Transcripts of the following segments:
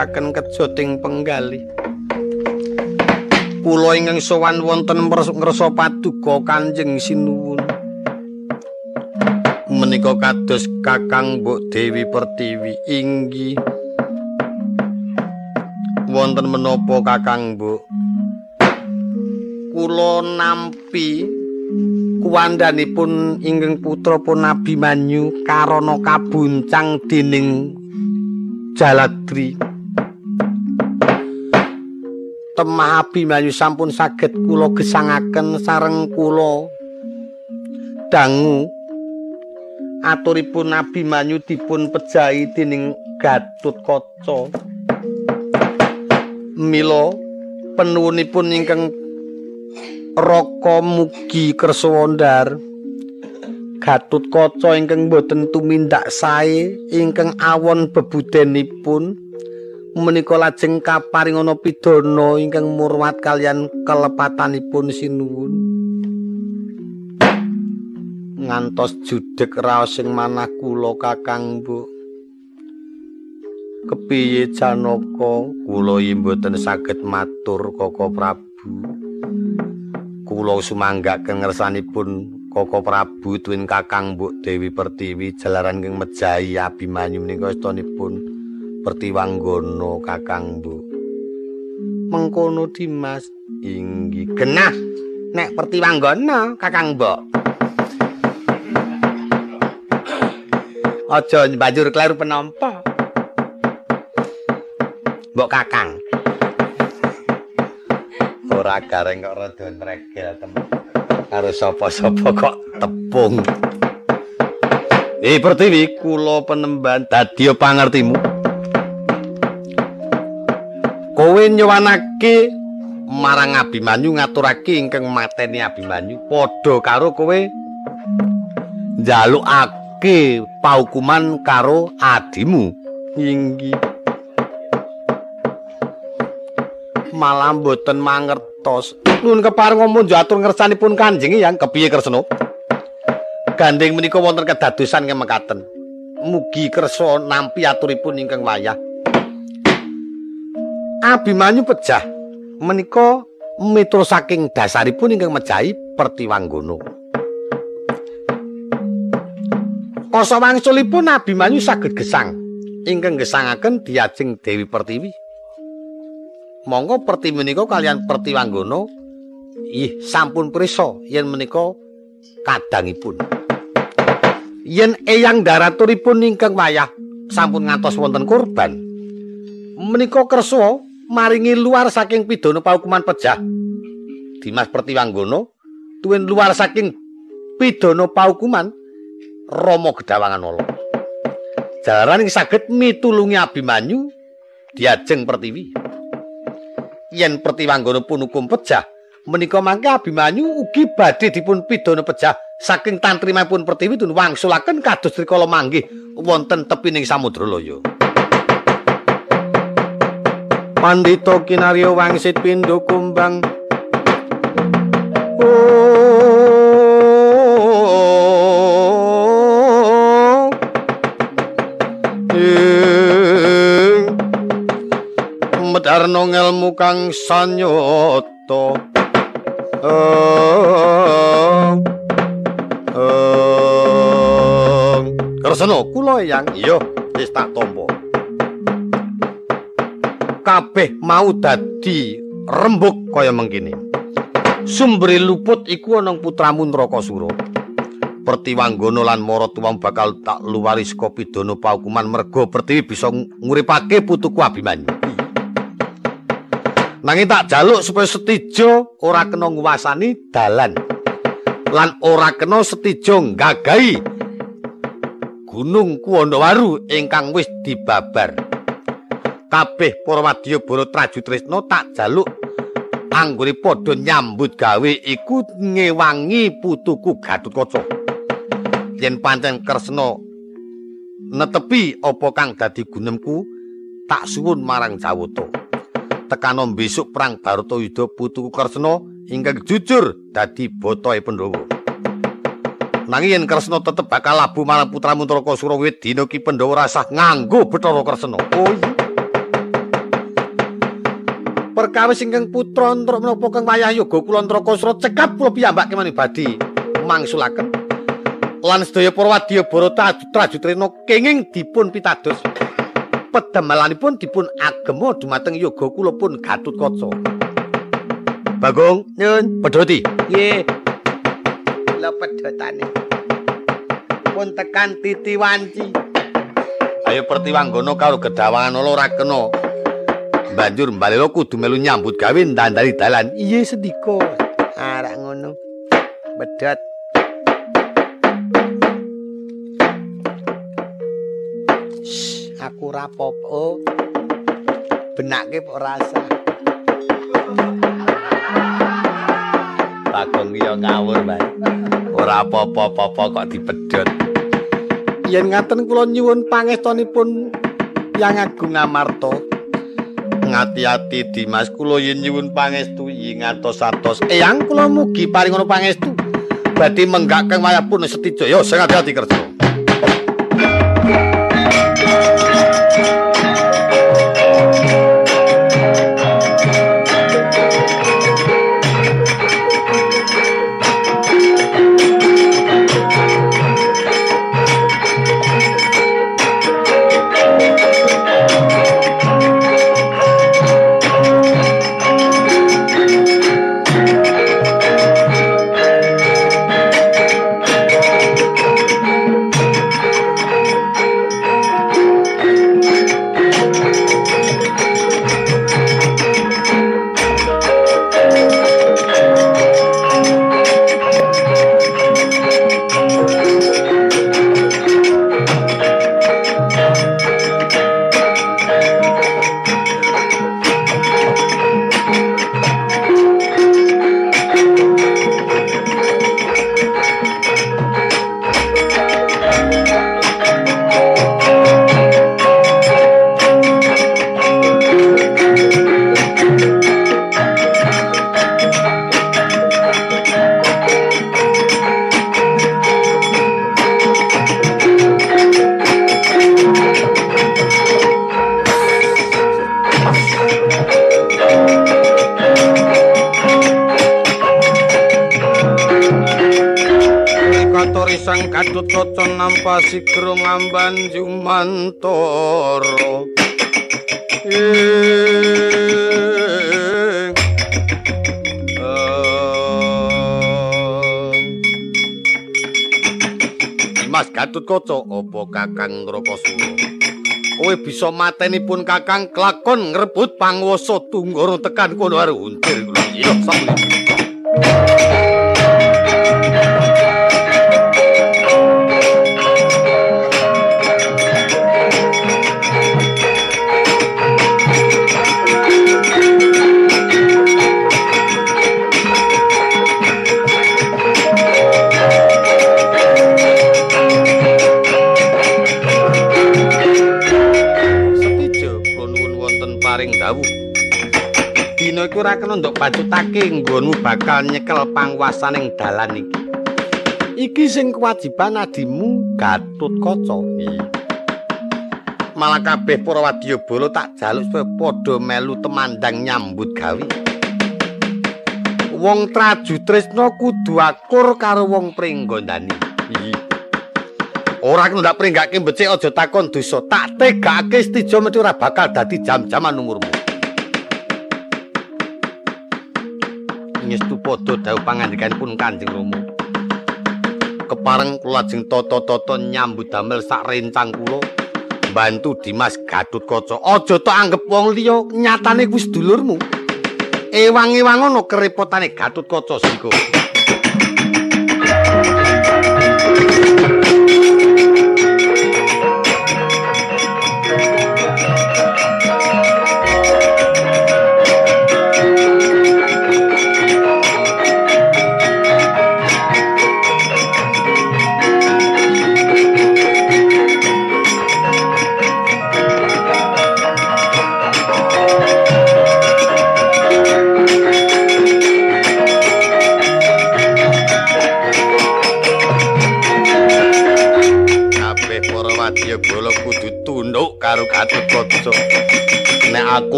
dadosaken kejoting penggali. Kula ingkang sowan wonten ngrasa paduka Kanjeng Sinuwun. Menika kados Kakang Mbok Dewi Pertiwi inggih. Wonten menapa Kakang Mbok? Kula nampi kuwandanipun ingkang putra pun Nabi Manyu karana kabuncang dening Jaladri. Temah Abimanyu sampun saged kula gesangaken sareng kula. Dangu. Aturipun Nabi Manyu dipun pejahi dening Gatut Kaca. Mila penuwunipun ingkang Raka mugi kersa wondar Gatut Kaca ingkang boten tumindak sae ingkang awon bebudenipun menika lajeng kaparingana pidana ingkang murwat kalian kelepatanipun sinuwun. Ngantos judeg raos sing manah kula Kakang Bu. Kepiye Janaka? Kula mboten saged matur Koko Prabu. Kula sumanggaken ngersanipun Koko Prabu tuwin Kakang Mbok Dewi Pertiwi jalaran ing mejahi Abimanyu menika astunipun Pertiwanggana Kakang Mbok. Mengkono Dimas inggih genah nek Pertiwanggana Kakang Mbok. Aja banjur kleru penampa. Mbok Kakang. ora gareng kok rada tregel temen karo sapa-sapa kok tepung Eh Pertiwi kula penemban dadi pangertimu Kowe nyowanake marang Abimanyu ngaturake ingkang mateni Abimanyu padha karo kowe njalukake paukuman karo adimu inggih malah mboten mangertos. Nuwun kepareng ngomong atur ngersanipun Kanjeng yang kepiye Kresna? Gandeng menika wonten kedadosan kemekaten. Mugi kersa nampi aturipun ingkang wayah. Abimanyu pejah menika miturut saking dasaripun ingkang mejahi Pertiwanggana. Kasa wangsulipun Abimanyu saged gesang. Ingkang gesangaken diajeng Dewi Pertiwi. monggo perti menika kalian perti wanggono ih sampun prisa yen menika kadangipun yen eyang daraturipun ingkang wayah sampun ngantos wonten kurban menika kersa maringi luar saking pidana paukuman pejah. Dimas Pertiwanggono tuwin luar saking pidana paukuman Rama Gedawangan Olo jalaran ing saged mitulungi Abimanyu diajeng Pertiwi. Yen Pertiwanggana pun hukum pejah menika mangke Abimanyu ugi badhe dipun pidana pejah. Saking tantrimipun Pertiwi tun wangsulaken kados rikala manggih wonten tepining samudra loyo Pandita kinarya wangsit pindha kumbang. Darno ngelmu kang sanyoto Kersana kula yang iya wis tak tampa kabeh mau dadi rembug kaya mengkini. Sumbere luput iku ana putramu Nrakasura Pertiwanggana lan Maratuwang bakal tak luwari saka pidana paukuman merga Pertiwi bisa nguripake putuku Abimanyu. Nanging tak jaluk supaya setijo ora kena nguwasani dalan lan ora kena setijo gagahi gunung Kuwandawaru ingkang wis dibabar kabeh para wadya bara Trajutresna tak jaluk anggone padha nyambut gawe iku ngewangi putuku Gatutkaca yen pancen Kresna netepi apa kang dadi gunemku tak suwun marang Jawata tekano besok perang Baratayuda putuku Kresna ingkang jujur dadi botoe Pandhawa. Nanging yen Kresna tetep bakal labuh marang putramu Ntarakasura wit dina ki Pandhawa rasah nganggo Bathara Kresna. Oh iya. Perkawis ingkang putra entruk menapa kang wayah yoga kula Antrakasura cekap kula piyambak kemani badi mangsulaken lan sedaya para wadyabara trajutrena kenging dipun pitados. Pedamelanipun dipun agema dumateng yoga kula pun Gatutkaca Bagong nyun pedhoti nggih. Lha pedhotane. Pun tekan titi wanci ayo pertiwanggana karo gedawangan ora kena banjur mbalelo kudu melu nyambut gawe ndandani dalan. Iye sedika. Arek ngono. Medhot. Aku ora apa-apa. Benake kok rasa. Bagong ya ngawur, Mbak. Ora apa-apa kok dipedhot. Yen ngaten kula nyuwun pangestunipun Yang Agung Amarta. Ngati-ati Dimas. Kula yen nyuwun pangestu ing atos-atos eyang kula mugi paring ana pangestu. Badhe menggak kang wayapun setijaya sing ati-ati kerja sigra ngamban jumantara Mas Gatut apa Kakang Ngrakasura Kowe bisa mateni pun Kakang kelakon ngrebut panguwasa tunggara tekan kono are kula. Iya iku ora kena nduk bacutake nggonmu bakal nyekel panguwasaning dalan iki. Iki sing kewajiban adimu Gatut Kaca. Malah kabeh para wadyabala tak jaluk supaya padha melu temandang nyambut gawe. Wong traju tresna kudu akur karo wong pringgondani. Ora kena ndak pringgake becik aja takon dosa. Tak tegake stijo mesti ora bakal dadi jam-jaman umurmu. Ngestu padha dawuh pangandikanipun Kanjeng Rama. Kepareng kula lajeng tata-tata nyambut damel sak rencang kula bantu Dimas Gatut Kaca. Aja tok anggap wong liya nyatane kuwi sedulurmu. Ewang-ewang ana kerepotane Gatut Kaca siko.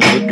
estamos.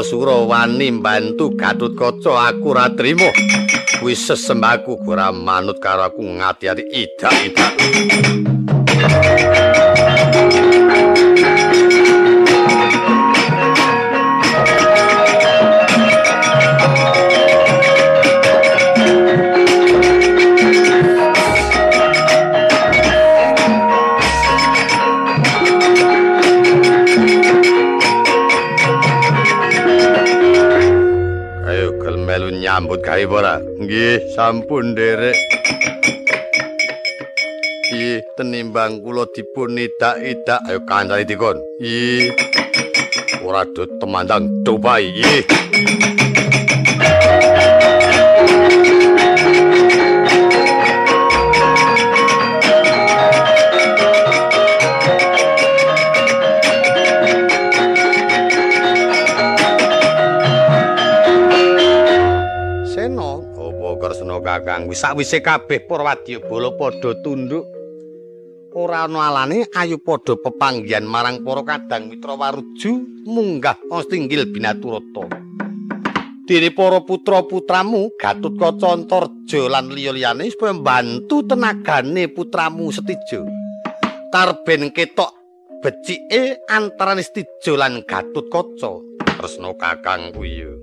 Kuntraka Sura wani mbantu Gatotkaca aku ra trima. Wis sesembahku ora manut karo aku ngati-ati idak-idak nyambut gawe ora? Nggih, sampun nderek. Nggih, tenimbang kula dipun idak-idak ayo kancane dikon. Nggih. Ora do temandang dobai. Nggih. Kakang wis sawise kabeh Purwadya Bala padha tunduk. Ora ana alane ayu padha pepanggihan marang para kadang mitra waruju munggah Astinggil Binaturata. Dene para putra-putramu Gatotkaca Antarja lan liya-liyane supaya mbantu tenagane putramu Setija. Tarben ketok becike antarané Setija lan Gatotkaca tresna kakang kuwi